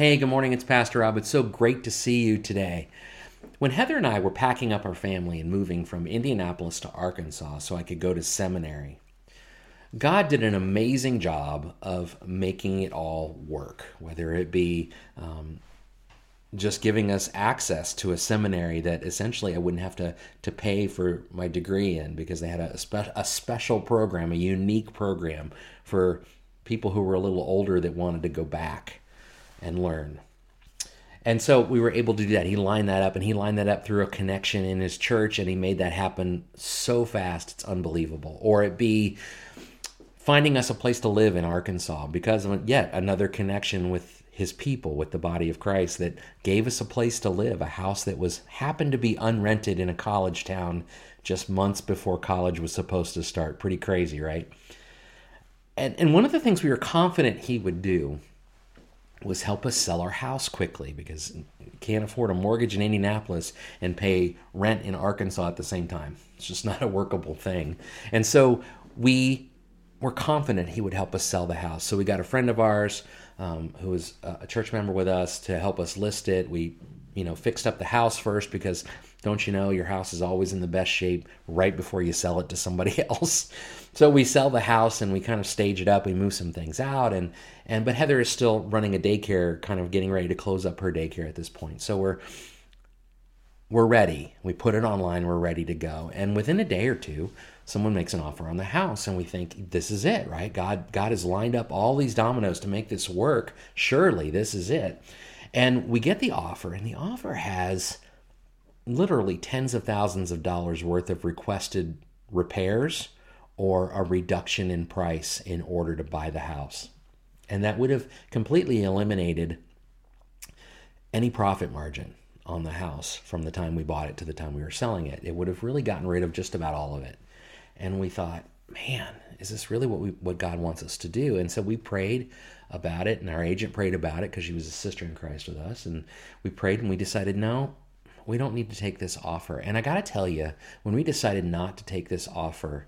Hey, good morning. It's Pastor Rob. It's so great to see you today. When Heather and I were packing up our family and moving from Indianapolis to Arkansas so I could go to seminary, God did an amazing job of making it all work, whether it be um, just giving us access to a seminary that essentially I wouldn't have to, to pay for my degree in because they had a, spe- a special program, a unique program for people who were a little older that wanted to go back and learn. And so we were able to do that. He lined that up and he lined that up through a connection in his church and he made that happen so fast it's unbelievable. Or it be finding us a place to live in Arkansas because of yet another connection with his people, with the body of Christ that gave us a place to live, a house that was happened to be unrented in a college town just months before college was supposed to start. Pretty crazy, right? And and one of the things we were confident he would do was help us sell our house quickly because can't afford a mortgage in Indianapolis and pay rent in Arkansas at the same time. It's just not a workable thing. And so we were confident he would help us sell the house. So we got a friend of ours um, who was a church member with us to help us list it. We, you know, fixed up the house first because don't you know your house is always in the best shape right before you sell it to somebody else. So we sell the house and we kind of stage it up. We move some things out, and and but Heather is still running a daycare, kind of getting ready to close up her daycare at this point. So we're we're ready. We put it online. We're ready to go. And within a day or two, someone makes an offer on the house, and we think this is it, right? God God has lined up all these dominoes to make this work. Surely this is it. And we get the offer, and the offer has literally tens of thousands of dollars worth of requested repairs or a reduction in price in order to buy the house. And that would have completely eliminated any profit margin on the house from the time we bought it to the time we were selling it. It would have really gotten rid of just about all of it. And we thought, man, is this really what we what God wants us to do? And so we prayed about it, and our agent prayed about it because she was a sister in Christ with us, and we prayed and we decided, no, we don't need to take this offer. And I got to tell you, when we decided not to take this offer,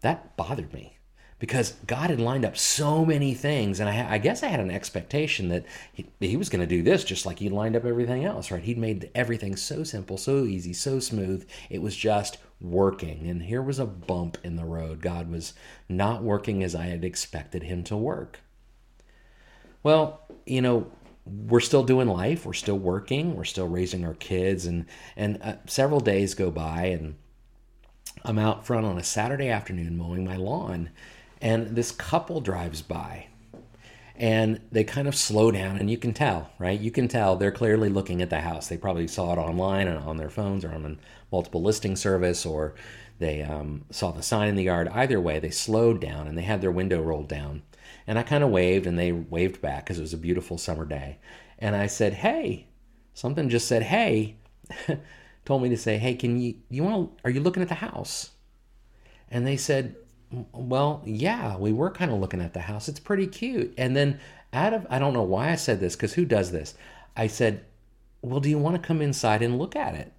that bothered me because God had lined up so many things, and I, I guess I had an expectation that he, he was going to do this just like he lined up everything else, right? He'd made everything so simple, so easy, so smooth. It was just working, and here was a bump in the road. God was not working as I had expected Him to work. Well, you know, we're still doing life, we're still working, we're still raising our kids, and and uh, several days go by, and I'm out front on a Saturday afternoon mowing my lawn, and this couple drives by. And they kind of slow down, and you can tell, right? You can tell they're clearly looking at the house. They probably saw it online and on their phones or on a multiple listing service, or they um, saw the sign in the yard. Either way, they slowed down and they had their window rolled down. And I kind of waved, and they waved back because it was a beautiful summer day. And I said, Hey, something just said, Hey. told me to say, "Hey, can you you want to, are you looking at the house?" And they said, "Well, yeah, we were kind of looking at the house. It's pretty cute." And then out of I don't know why I said this cuz who does this? I said, "Well, do you want to come inside and look at it?"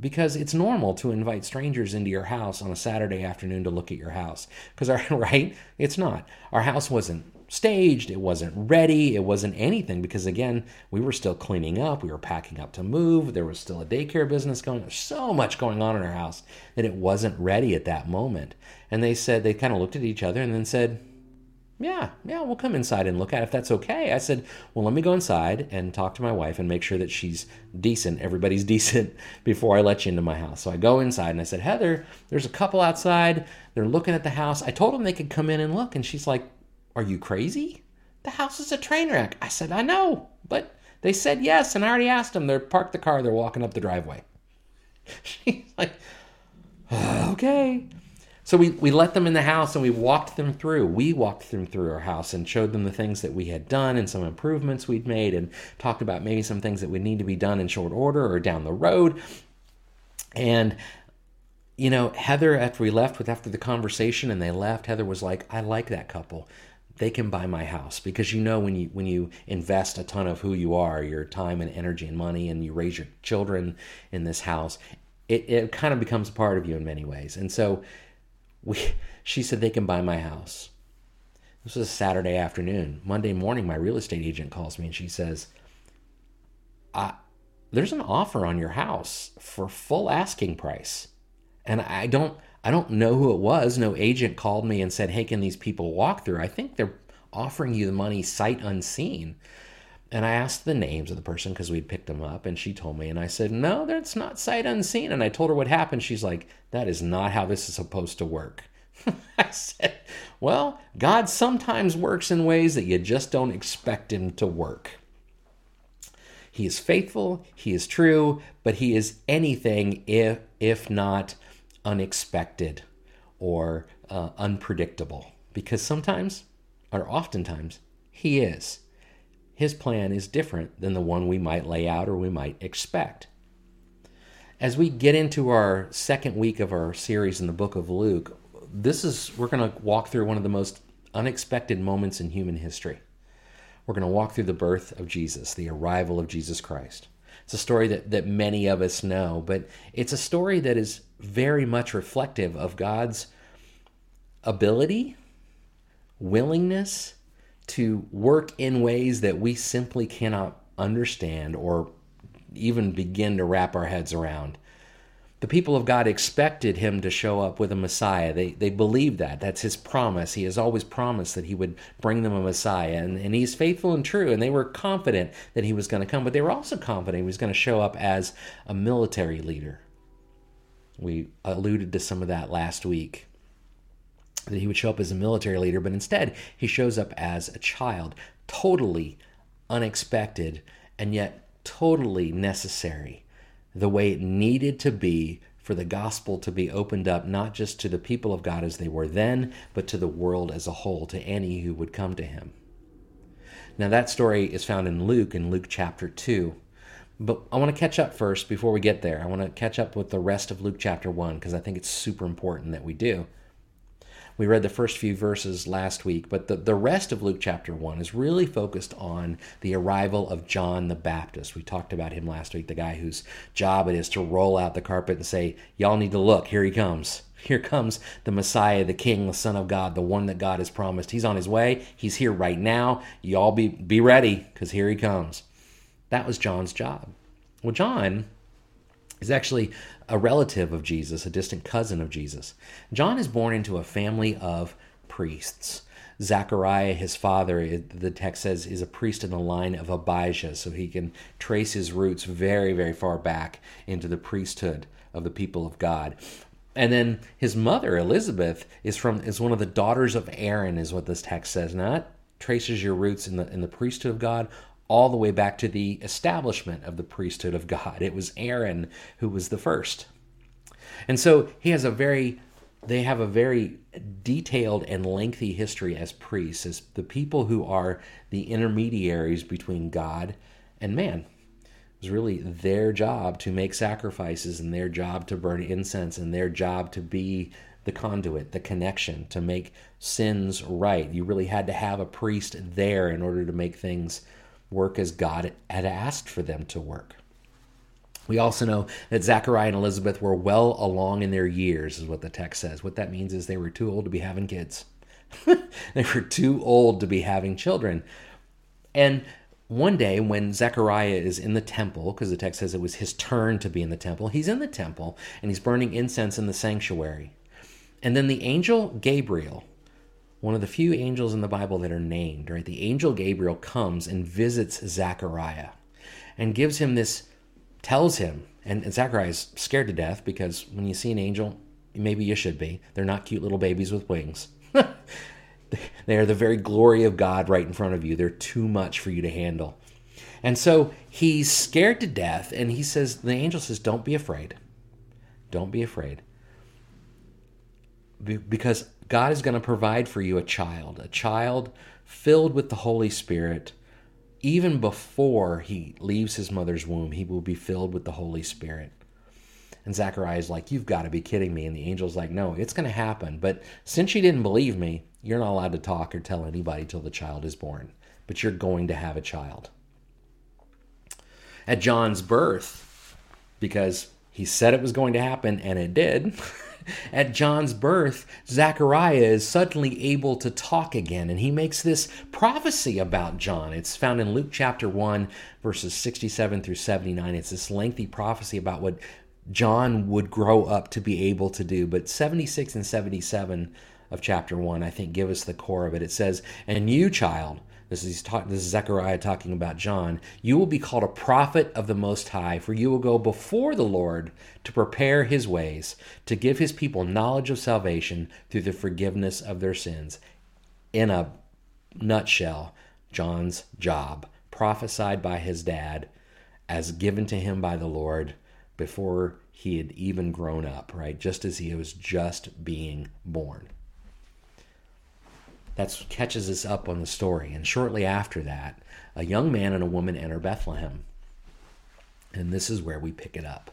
Because it's normal to invite strangers into your house on a Saturday afternoon to look at your house. Because our right, it's not. Our house wasn't staged, it wasn't ready, it wasn't anything because again, we were still cleaning up, we were packing up to move, there was still a daycare business going, there's so much going on in our house that it wasn't ready at that moment. And they said they kind of looked at each other and then said, yeah, yeah, we'll come inside and look at it if that's okay. I said, well, let me go inside and talk to my wife and make sure that she's decent. Everybody's decent before I let you into my house. So I go inside and I said, Heather, there's a couple outside. They're looking at the house. I told them they could come in and look. And she's like, are you crazy? The house is a train wreck. I said, I know, but they said yes, and I already asked them. They're parked the car, they're walking up the driveway. She's like, okay. So we, we let them in the house and we walked them through. We walked them through our house and showed them the things that we had done and some improvements we'd made and talked about maybe some things that would need to be done in short order or down the road. And you know, Heather, after we left with after the conversation and they left, Heather was like, I like that couple they can buy my house because you know when you when you invest a ton of who you are your time and energy and money and you raise your children in this house it, it kind of becomes a part of you in many ways and so we she said they can buy my house This was a Saturday afternoon. Monday morning, my real estate agent calls me and she says, I, there's an offer on your house for full asking price. And I don't I don't know who it was. No agent called me and said, "Hey, can these people walk through?" I think they're offering you the money sight unseen. And I asked the names of the person because we'd picked them up, and she told me, and I said, "No, that's not sight unseen." And I told her what happened. She's like, "That is not how this is supposed to work." I said, "Well, God sometimes works in ways that you just don't expect Him to work." He is faithful, he is true, but he is anything if if not unexpected or uh, unpredictable. Because sometimes, or oftentimes, he is. His plan is different than the one we might lay out or we might expect. As we get into our second week of our series in the book of Luke, this is we're going to walk through one of the most unexpected moments in human history. We're going to walk through the birth of Jesus, the arrival of Jesus Christ. It's a story that, that many of us know, but it's a story that is very much reflective of God's ability, willingness to work in ways that we simply cannot understand or even begin to wrap our heads around the people of God expected him to show up with a Messiah. They, they believed that. That's his promise. He has always promised that he would bring them a Messiah. And, and he's faithful and true. And they were confident that he was going to come, but they were also confident he was going to show up as a military leader. We alluded to some of that last week. That he would show up as a military leader, but instead he shows up as a child. Totally unexpected and yet totally necessary the way it needed to be for the gospel to be opened up not just to the people of God as they were then, but to the world as a whole, to any who would come to him. Now, that story is found in Luke, in Luke chapter 2. But I want to catch up first before we get there. I want to catch up with the rest of Luke chapter 1 because I think it's super important that we do. We read the first few verses last week, but the, the rest of Luke chapter 1 is really focused on the arrival of John the Baptist. We talked about him last week, the guy whose job it is to roll out the carpet and say, Y'all need to look, here he comes. Here comes the Messiah, the King, the Son of God, the one that God has promised. He's on his way. He's here right now. Y'all be, be ready, because here he comes. That was John's job. Well, John is actually a relative of Jesus, a distant cousin of Jesus. John is born into a family of priests. Zechariah, his father, the text says, is a priest in the line of Abijah, so he can trace his roots very, very far back into the priesthood of the people of God. And then his mother, Elizabeth, is from is one of the daughters of Aaron, is what this text says. That traces your roots in the in the priesthood of God all the way back to the establishment of the priesthood of God. It was Aaron who was the first. And so he has a very they have a very detailed and lengthy history as priests, as the people who are the intermediaries between God and man. It was really their job to make sacrifices and their job to burn incense and their job to be the conduit, the connection, to make sins right. You really had to have a priest there in order to make things work as God had asked for them to work. We also know that Zachariah and Elizabeth were well along in their years, is what the text says. What that means is they were too old to be having kids. they were too old to be having children. And one day, when Zechariah is in the temple, because the text says it was his turn to be in the temple, he's in the temple and he's burning incense in the sanctuary. And then the angel Gabriel one of the few angels in the Bible that are named, right? The angel Gabriel comes and visits Zechariah and gives him this, tells him, and, Zechariah is scared to death because when you see an angel, maybe you should be. They're not cute little babies with wings. they are the very glory of God right in front of you. They're too much for you to handle. And so he's scared to death, and he says, the angel says, Don't be afraid. Don't be afraid. Because God is going to provide for you a child, a child filled with the Holy Spirit. Even before he leaves his mother's womb, he will be filled with the Holy Spirit. And Zachariah is like, You've got to be kidding me. And the angel's like, No, it's going to happen. But since you didn't believe me, you're not allowed to talk or tell anybody till the child is born. But you're going to have a child. At John's birth, because he said it was going to happen and it did. at John's birth, Zechariah is suddenly able to talk again, and he makes this prophecy about John. It's found in Luke chapter 1, verses 67 through 79. It's this lengthy prophecy about what John would grow up to be able to do. But 76 and 77 of chapter 1, I think, give us the core of it. It says, And you, child, this is, talk, this is Zechariah talking about John. You will be called a prophet of the Most High, for you will go before the Lord to prepare his ways, to give his people knowledge of salvation through the forgiveness of their sins. In a nutshell, John's job, prophesied by his dad, as given to him by the Lord before he had even grown up, right? Just as he was just being born. That catches us up on the story. And shortly after that, a young man and a woman enter Bethlehem. And this is where we pick it up.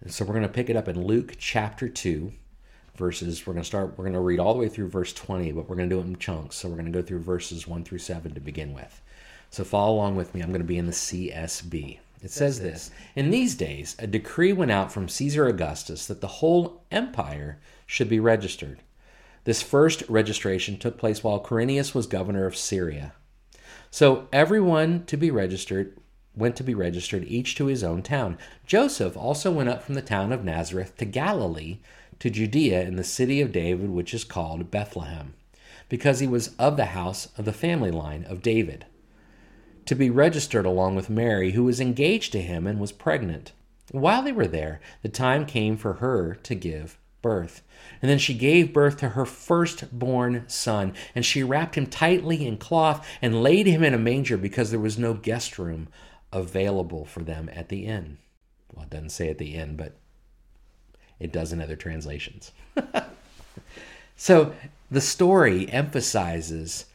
And so we're going to pick it up in Luke chapter 2, verses, we're going to start, we're going to read all the way through verse 20, but we're going to do it in chunks. So we're going to go through verses 1 through 7 to begin with. So follow along with me. I'm going to be in the CSB. It says this In these days, a decree went out from Caesar Augustus that the whole empire should be registered. This first registration took place while Quirinius was governor of Syria. So everyone to be registered went to be registered, each to his own town. Joseph also went up from the town of Nazareth to Galilee, to Judea, in the city of David, which is called Bethlehem, because he was of the house of the family line of David, to be registered along with Mary, who was engaged to him and was pregnant. While they were there, the time came for her to give birth. And then she gave birth to her firstborn son, and she wrapped him tightly in cloth and laid him in a manger because there was no guest room available for them at the inn. Well, it doesn't say at the inn, but it does in other translations. so the story emphasizes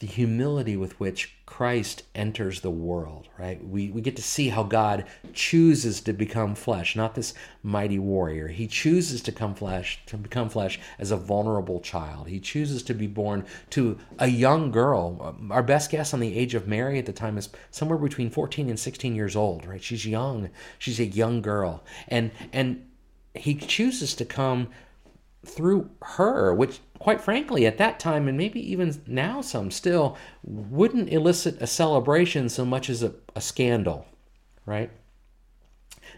the humility with which Christ enters the world, right? We, we get to see how God chooses to become flesh, not this mighty warrior. He chooses to come flesh, to become flesh as a vulnerable child. He chooses to be born to a young girl. Um, our best guess on the age of Mary at the time is somewhere between 14 and 16 years old, right? She's young. She's a young girl. And and he chooses to come through her, which quite frankly, at that time, and maybe even now some still, wouldn't elicit a celebration so much as a, a scandal, right?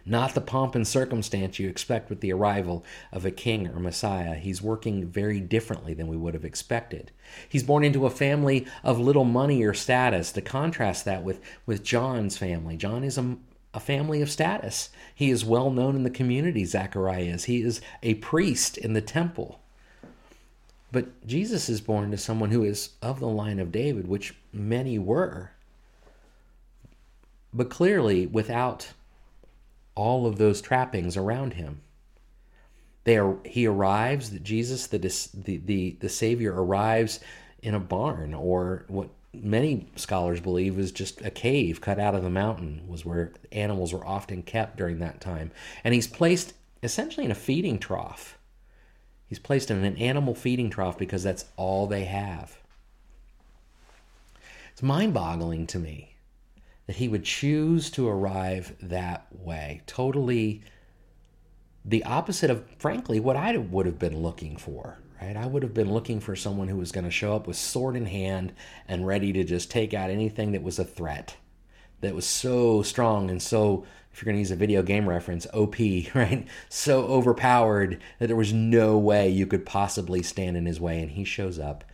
Not the pomp and circumstance you expect with the arrival of a king or Messiah. He's working very differently than we would have expected. He's born into a family of little money or status. To contrast that with, with John's family, John is a, a family of status. He is well known in the community, Zachariah is. He is a priest in the temple. But Jesus is born to someone who is of the line of David, which many were. But clearly without all of those trappings around him. They are, he arrives, that Jesus, the, the, the, the Savior, arrives in a barn, or what many scholars believe was just a cave cut out of the mountain, was where animals were often kept during that time. And he's placed essentially in a feeding trough. He's placed in an animal feeding trough because that's all they have. It's mind boggling to me that he would choose to arrive that way. Totally the opposite of, frankly, what I would have been looking for. Right? I would have been looking for someone who was going to show up with sword in hand and ready to just take out anything that was a threat, that was so strong and so if you're going to use a video game reference, OP, right? So overpowered that there was no way you could possibly stand in his way. And he shows up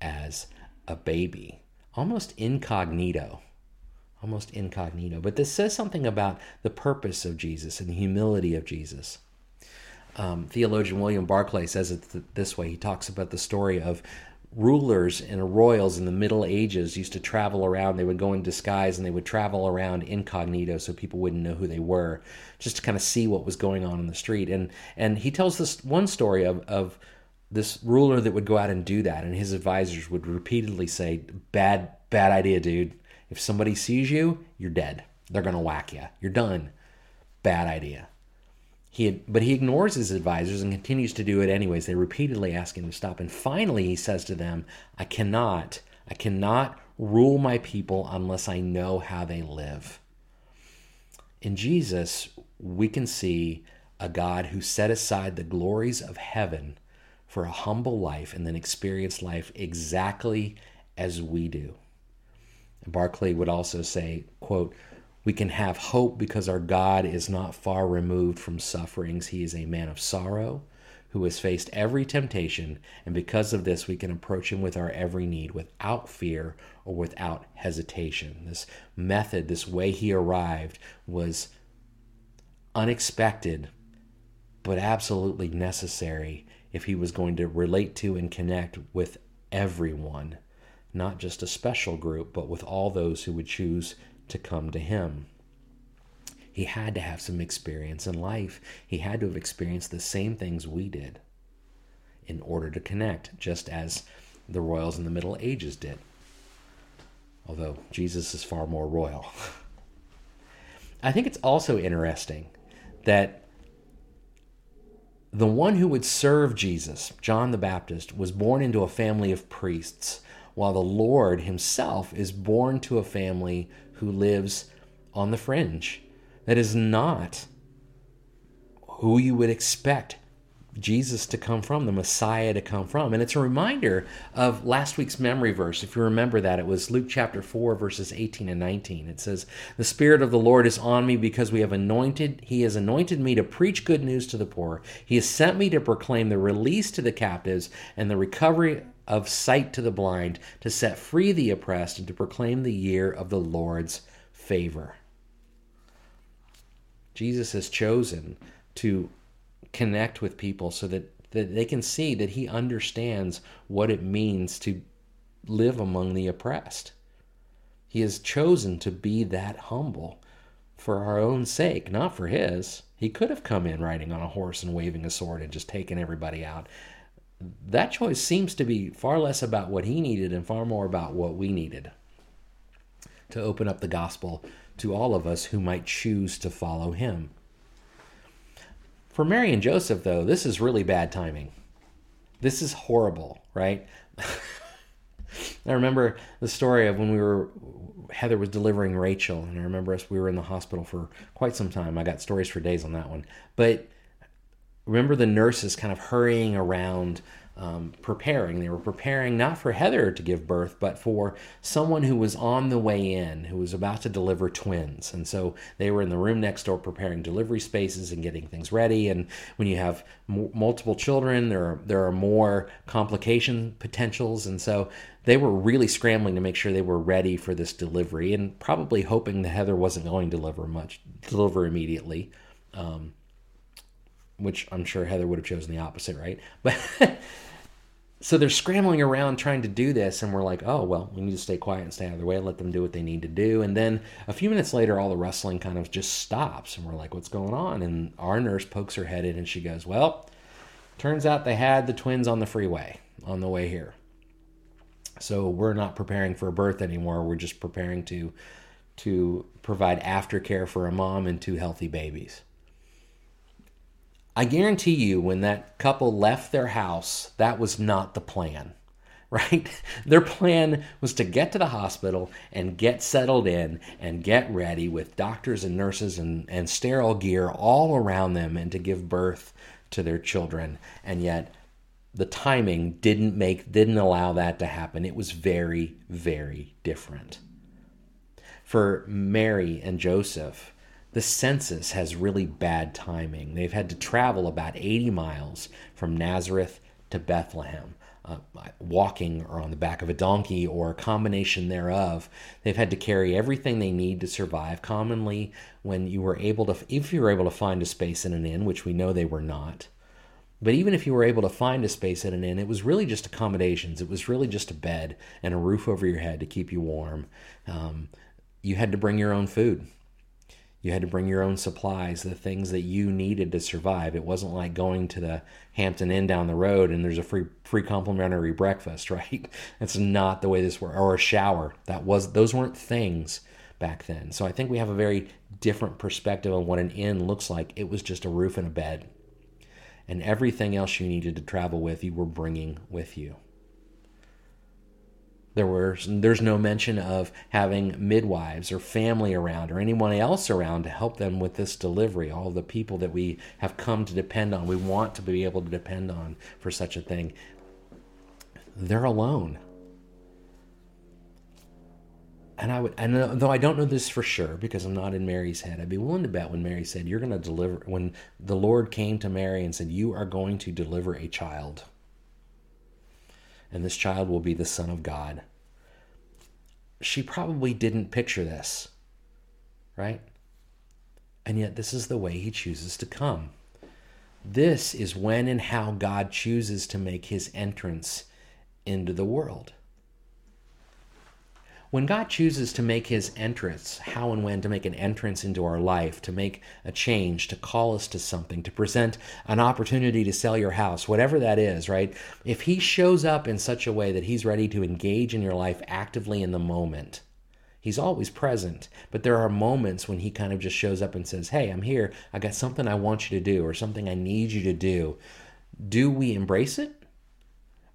as a baby, almost incognito. Almost incognito. But this says something about the purpose of Jesus and the humility of Jesus. Um, theologian William Barclay says it this way. He talks about the story of rulers and royals in the Middle Ages used to travel around. They would go in disguise and they would travel around incognito so people wouldn't know who they were, just to kind of see what was going on in the street. And and he tells this one story of of this ruler that would go out and do that, and his advisors would repeatedly say, "Bad, bad idea, dude. If somebody sees you, you're dead. They're gonna whack you. You're done. Bad idea." He had, but he ignores his advisors and continues to do it anyways. They repeatedly ask him to stop. And finally, he says to them, I cannot, I cannot rule my people unless I know how they live. In Jesus, we can see a God who set aside the glories of heaven for a humble life and then experienced life exactly as we do. Barclay would also say, quote, we can have hope because our God is not far removed from sufferings. He is a man of sorrow who has faced every temptation, and because of this, we can approach him with our every need without fear or without hesitation. This method, this way he arrived, was unexpected, but absolutely necessary if he was going to relate to and connect with everyone, not just a special group, but with all those who would choose to come to him. He had to have some experience in life. He had to have experienced the same things we did in order to connect, just as the royals in the Middle Ages did. Although Jesus is far more royal. I think it's also interesting that the one who would serve Jesus, John the Baptist, was born into a family of priests, while the Lord himself is born to a family who lives on the fringe. That is not who you would expect Jesus to come from, the Messiah to come from. And it's a reminder of last week's memory verse. If you remember that, it was Luke chapter 4, verses 18 and 19. It says, The Spirit of the Lord is on me because we have anointed, He has anointed me to preach good news to the poor. He has sent me to proclaim the release to the captives and the recovery of sight to the blind, to set free the oppressed, and to proclaim the year of the Lord's favor. Jesus has chosen to connect with people so that, that they can see that he understands what it means to live among the oppressed. He has chosen to be that humble for our own sake, not for his. He could have come in riding on a horse and waving a sword and just taken everybody out that choice seems to be far less about what he needed and far more about what we needed to open up the gospel to all of us who might choose to follow him. For Mary and Joseph, though, this is really bad timing. This is horrible, right? I remember the story of when we were Heather was delivering Rachel, and I remember us we were in the hospital for quite some time. I got stories for days on that one. But remember the nurses kind of hurrying around um, preparing. They were preparing not for Heather to give birth, but for someone who was on the way in, who was about to deliver twins. And so they were in the room next door preparing delivery spaces and getting things ready. And when you have m- multiple children, there are, there are more complication potentials. And so they were really scrambling to make sure they were ready for this delivery and probably hoping that Heather wasn't going to deliver much, deliver immediately. Um, which I'm sure Heather would have chosen the opposite, right? But so they're scrambling around trying to do this, and we're like, oh, well, we need to stay quiet and stay out of their way, let them do what they need to do. And then a few minutes later, all the wrestling kind of just stops, and we're like, what's going on? And our nurse pokes her head in, and she goes, well, turns out they had the twins on the freeway on the way here. So we're not preparing for a birth anymore. We're just preparing to to provide aftercare for a mom and two healthy babies. I guarantee you, when that couple left their house, that was not the plan, right? Their plan was to get to the hospital and get settled in and get ready with doctors and nurses and, and sterile gear all around them and to give birth to their children. And yet, the timing didn't make didn't allow that to happen. It was very, very different. For Mary and Joseph, the census has really bad timing. They've had to travel about 80 miles from Nazareth to Bethlehem, uh, walking or on the back of a donkey or a combination thereof. They've had to carry everything they need to survive. Commonly, when you were able to, if you were able to find a space in an inn, which we know they were not, but even if you were able to find a space at an inn, it was really just accommodations. It was really just a bed and a roof over your head to keep you warm. Um, you had to bring your own food. You had to bring your own supplies, the things that you needed to survive. It wasn't like going to the Hampton Inn down the road and there's a free free complimentary breakfast, right? That's not the way this worked. Or a shower. That was those weren't things back then. So I think we have a very different perspective on what an inn looks like. It was just a roof and a bed. And everything else you needed to travel with, you were bringing with you. There were there's no mention of having midwives or family around or anyone else around to help them with this delivery. All the people that we have come to depend on, we want to be able to depend on for such a thing. They're alone. And I would, and uh, though I don't know this for sure because I'm not in Mary's head, I'd be willing to bet when Mary said, "You're going to deliver," when the Lord came to Mary and said, "You are going to deliver a child." and this child will be the Son of God. She probably didn't picture this, right? And yet, this is the way he chooses to come. This is when and how God chooses to make his entrance into the world. When God chooses to make his entrance, how and when to make an entrance into our life, to make a change, to call us to something, to present an opportunity to sell your house, whatever that is, right? If he shows up in such a way that he's ready to engage in your life actively in the moment, He's always present, but there are moments when he kind of just shows up and says, Hey, I'm here. I got something I want you to do or something I need you to do. Do we embrace it?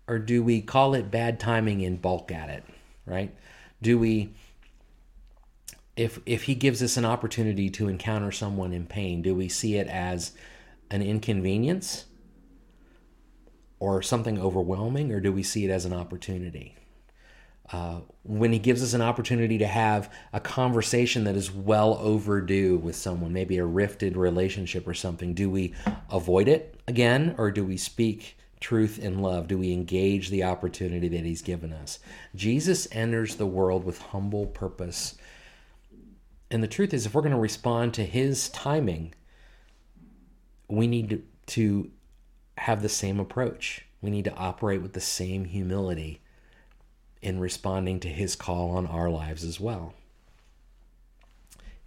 Or do we call it bad timing and bulk at it? Right? Do we if if he gives us an opportunity to encounter someone in pain do we see it as an inconvenience or something overwhelming or do we see it as an opportunity? Uh, when he gives us an opportunity to have a conversation that is well overdue with someone, maybe a rifted relationship or something, do we avoid it again or do we speak truth, and love do we engage the opportunity that He's given us. Jesus enters the world with humble purpose. And the truth is, if we're going to respond to His timing, we need to, have the same approach. We need to operate with the same humility in responding to His call on our lives as well.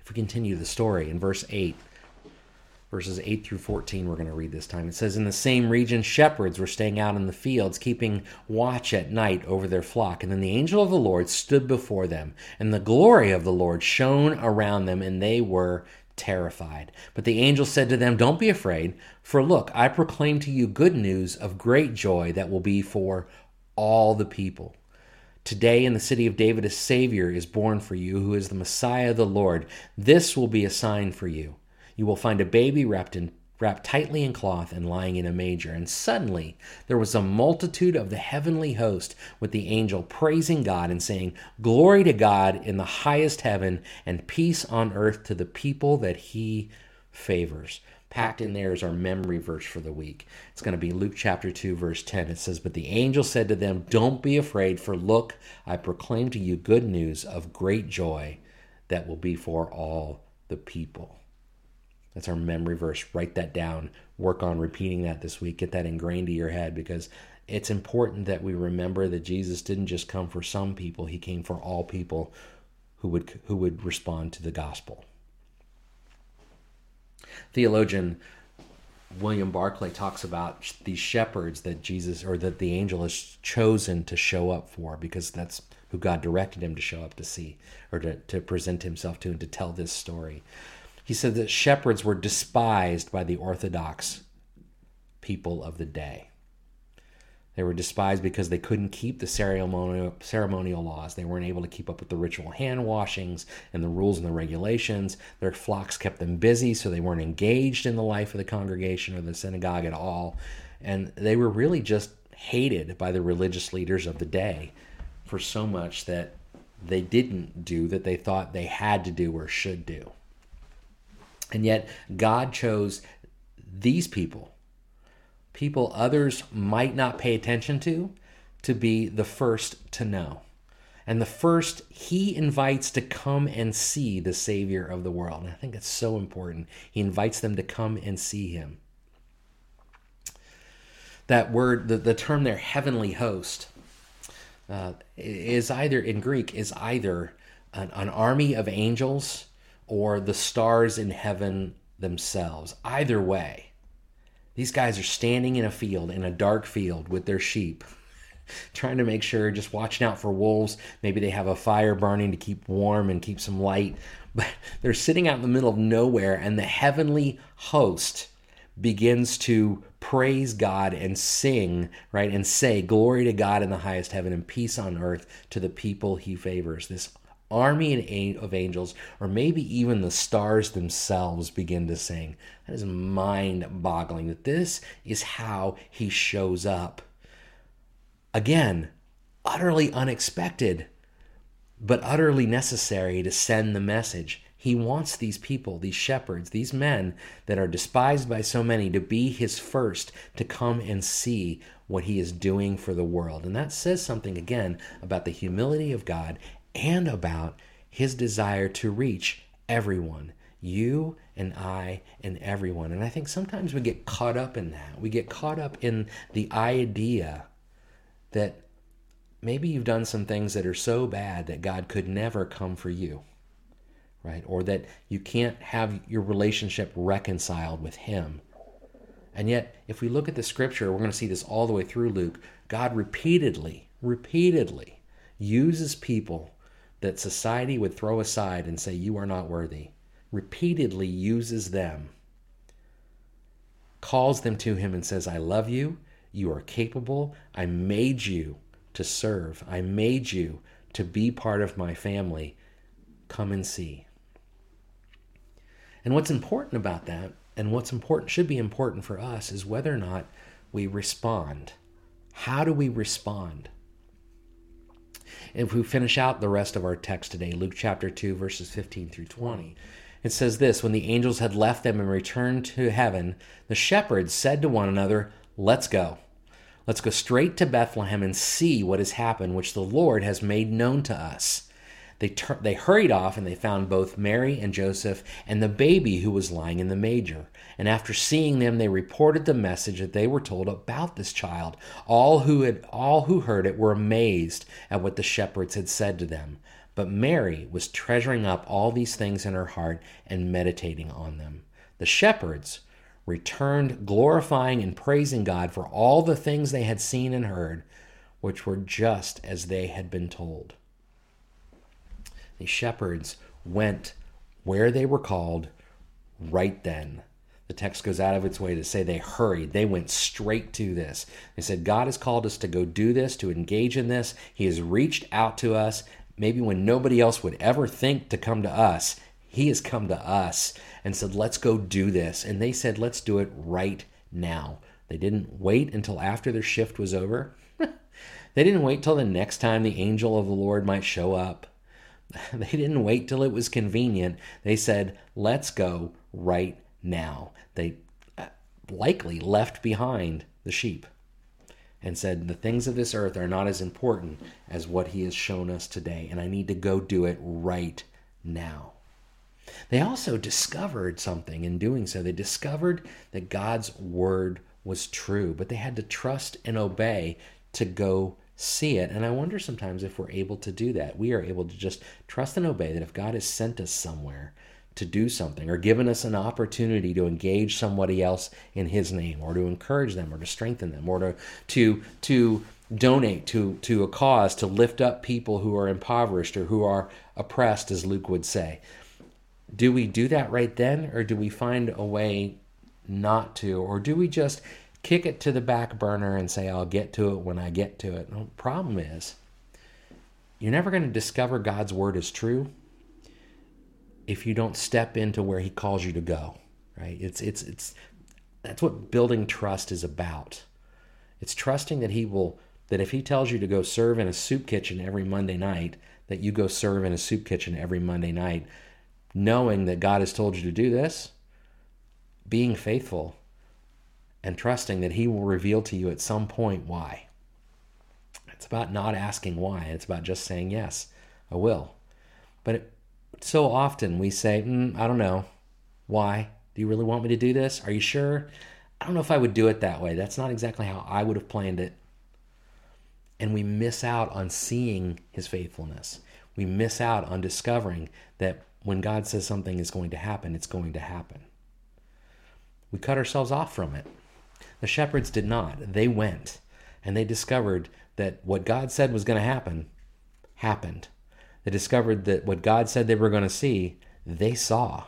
If we continue the story in verse 8, verses 8 through 14 we're going to read this time. It says in the same region shepherds were staying out in the fields keeping watch at night over their flock. And then the angel of the lord stood before them and the glory of the lord shone around them and they were terrified. But the angel said to them don't be afraid for look i proclaim to you good news of great joy that will be for all the people. Today in the city of David, a Savior is born for you, who is the Messiah, of the Lord. This will be a sign for you you will find a baby wrapped in wrapped tightly in cloth and lying in a manger. And suddenly there was a multitude of the heavenly host with the angel praising God and saying, Glory to God in the highest heaven and peace on earth to the people that he favors. Packed in there is our memory verse for the week. It's going to be Luke chapter 2, verse 10. It says, But the angel said to them, Don't be afraid, for look, I proclaim to you good news of great joy that will be for all the people. That's our memory verse. Write that down. Work on repeating that this week. Get that ingrained to your head because it's important that we remember that Jesus didn't just come for some people, he came for all people who would who would respond to the gospel. Theologian William Barclay talks about these shepherds that Jesus or that the angel has chosen to show up for because that's who God directed him to show up to see or to, to present himself to and to tell this story. He said that shepherds were despised by the Orthodox people of the day. They were despised because they couldn't keep the ceremonial, ceremonial laws. They weren't able to keep up with the ritual hand washings and the rules and the regulations. Their flocks kept them busy, so they weren't engaged in the life of the congregation or the synagogue at all. And they were really just hated by the religious leaders of the day for so much that they didn't do that they thought they had to do or should do. And yet, God chose these people, people others might not pay attention to, to be the first to know. And the first he invites to come and see the Savior of the world. And I think it's so important. He invites them to come and see him. That word, the, the term there, heavenly host, uh, is either in Greek, is either an, an army of angels or the stars in heaven themselves. Either way, these guys are standing in a field, in a dark field with their sheep, trying to make sure, just watching out for wolves. Maybe they have a fire burning to keep warm and keep some light, but they're sitting out in the middle of nowhere, and the heavenly host begins to praise God and sing, right, and say, Glory to God in the highest heaven and peace on earth to the people he favors. This army of angels, or maybe even the stars themselves, begin to sing. That is mind boggling that this is how he shows up. Again, utterly unexpected, but utterly necessary to send the message. He wants these people, these shepherds, these men that are despised by so many to be his first, to come and see what he is doing for the world. And that says something again about the humility of God and about his desire to reach everyone you and I and everyone. And I think sometimes we get caught up in that. We get caught up in the idea that maybe you've done some things that are so bad that God could never come for you, right? Or that you can't have your relationship reconciled with Him. And yet, if we look at the scripture, we're going to see this all the way through Luke. God repeatedly, repeatedly uses people that society would throw aside and say, You are not worthy, repeatedly uses them, calls them to him and says, I love you, you are capable, I made you to serve, I made you to be part of my family. Come and see. And what's important about that, and what's important should be important for us, is whether or not we respond. How do we respond? If we finish out the rest of our text today, Luke chapter 2, verses 15 through 20, it says this When the angels had left them and returned to heaven, the shepherds said to one another, Let's go. Let's go straight to Bethlehem and see what has happened, which the Lord has made known to us. They, tur- they hurried off and they found both Mary and Joseph and the baby who was lying in the manger. And after seeing them, they reported the message that they were told about this child. All who had all who heard it were amazed at what the shepherds had said to them. But Mary was treasuring up all these things in her heart and meditating on them. The shepherds returned glorifying and praising God for all the things they had seen and heard, which were just as they had been told. The shepherds went where they were called right then. The text goes out of its way to say they hurried. They went straight to this. They said, God has called us to go do this, to engage in this. He has reached out to us, maybe when nobody else would ever think to come to us. He has come to us and said, Let's go do this. And they said, Let's do it right now. They didn't wait until after their shift was over. they didn't wait till the next time the angel of the Lord might show up. They didn't wait till it was convenient. They said, let's go right now. They uh, likely left behind the sheep and said, The things of this earth are not as important as what he has shown us today, and I need to go do it right now. They also discovered something in doing so. They discovered that God's word was true, but they had to trust and obey to go see it. And I wonder sometimes if we're able to do that. We are able to just trust and obey that if God has sent us somewhere to do something or given us an opportunity to engage somebody else in his name or to encourage them or to strengthen them or to to to donate to to a cause to lift up people who are impoverished or who are oppressed as Luke would say. Do we do that right then or do we find a way not to or do we just kick it to the back burner and say, I'll get to it when I get to it. the problem is, you're never going to discover God's word is true if you don't step into where He calls you to go. Right? It's it's it's that's what building trust is about. It's trusting that He will that if He tells you to go serve in a soup kitchen every Monday night, that you go serve in a soup kitchen every Monday night, knowing that God has told you to do this, being faithful and trusting that He will reveal to you at some point why. It's about not asking why, it's about just saying, Yes, I will. But it, so often we say, mm, I don't know. Why? Do you really want me to do this? Are you sure? I don't know if I would do it that way. That's not exactly how I would have planned it. And we miss out on seeing his faithfulness. We miss out on discovering that when God says something is going to happen, it's going to happen. We cut ourselves off from it. The shepherds did not. They went and they discovered that what God said was going to happen happened. They discovered that what God said they were going to see, they saw.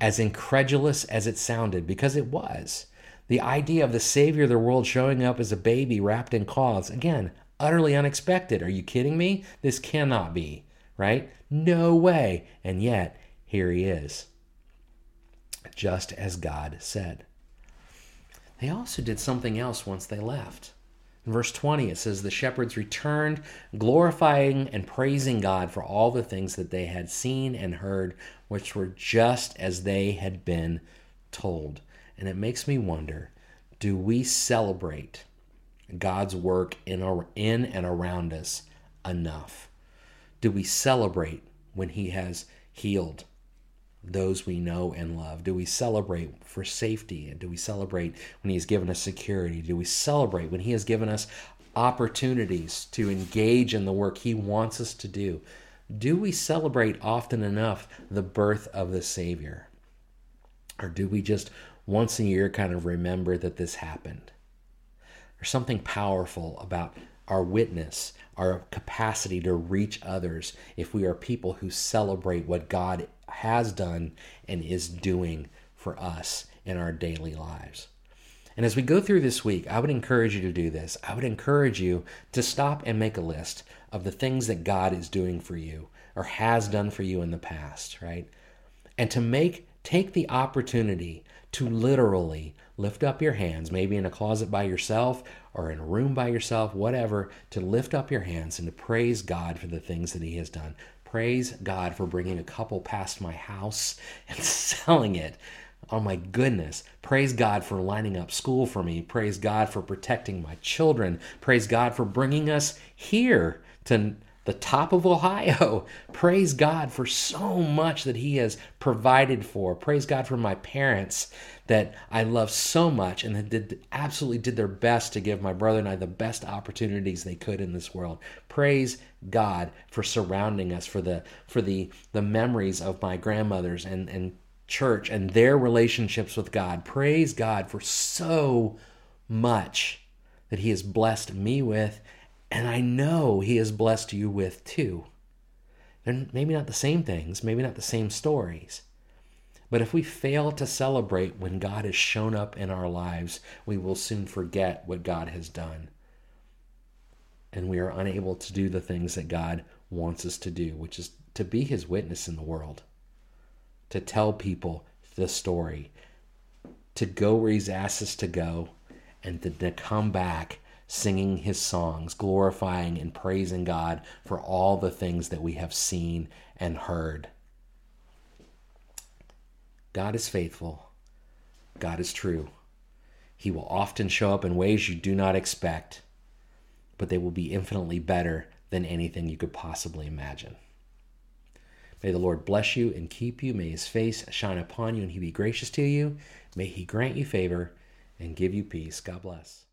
As incredulous as it sounded, because it was. The idea of the Savior of the world showing up as a baby wrapped in cloths, again, utterly unexpected. Are you kidding me? This cannot be, right? No way. And yet, here he is, just as God said. They also did something else once they left. In verse 20, it says, The shepherds returned, glorifying and praising God for all the things that they had seen and heard, which were just as they had been told. And it makes me wonder do we celebrate God's work in, in and around us enough? Do we celebrate when He has healed those we know and love? Do we celebrate for safety? And do we celebrate when He has given us security? Do we celebrate when He has given us opportunities to engage in the work He wants us to do? Do we celebrate often enough the birth of the Savior? Or do we just once a year kind of remember that this happened? There's something powerful about our witness, our capacity to reach others if we are people who celebrate what God has done and is doing for us in our daily lives. And as we go through this week, I would encourage you to do this. I would encourage you to stop and make a list of the things that God is doing for you or has done for you in the past, right? And to make take the opportunity to literally lift up your hands, maybe in a closet by yourself or in a room by yourself, whatever, to lift up your hands and to praise God for the things that He has done. Praise God for bringing a couple past my house and selling it. Oh my goodness. Praise God for lining up school for me. Praise God for protecting my children. Praise God for bringing us here to the top of Ohio. Praise God for so much that He has provided for. Praise God for my parents that I love so much and that did absolutely did their best to give my brother and I the best opportunities they could in this world. Praise God for surrounding us, for the for the the memories of my grandmothers and and church and their relationships with God. Praise God for so much that He has blessed me with and I know He has blessed you with too. And maybe not the same things, maybe not the same stories. But if we fail to celebrate when God has shown up in our lives, we will soon forget what God has done. And we are unable to do the things that God wants us to do, which is to be His witness in the world, to tell people the story, to go where He's asked us to go, and to, to come back singing his songs, glorifying and praising God for all the things that we have seen and heard. God is faithful. God is true. He will often show up in ways you do not expect, but they will be infinitely better than anything you could possibly imagine. May the Lord bless you and keep you. May his face shine upon you and he be gracious to you. May he grant you favor and give you peace. God bless.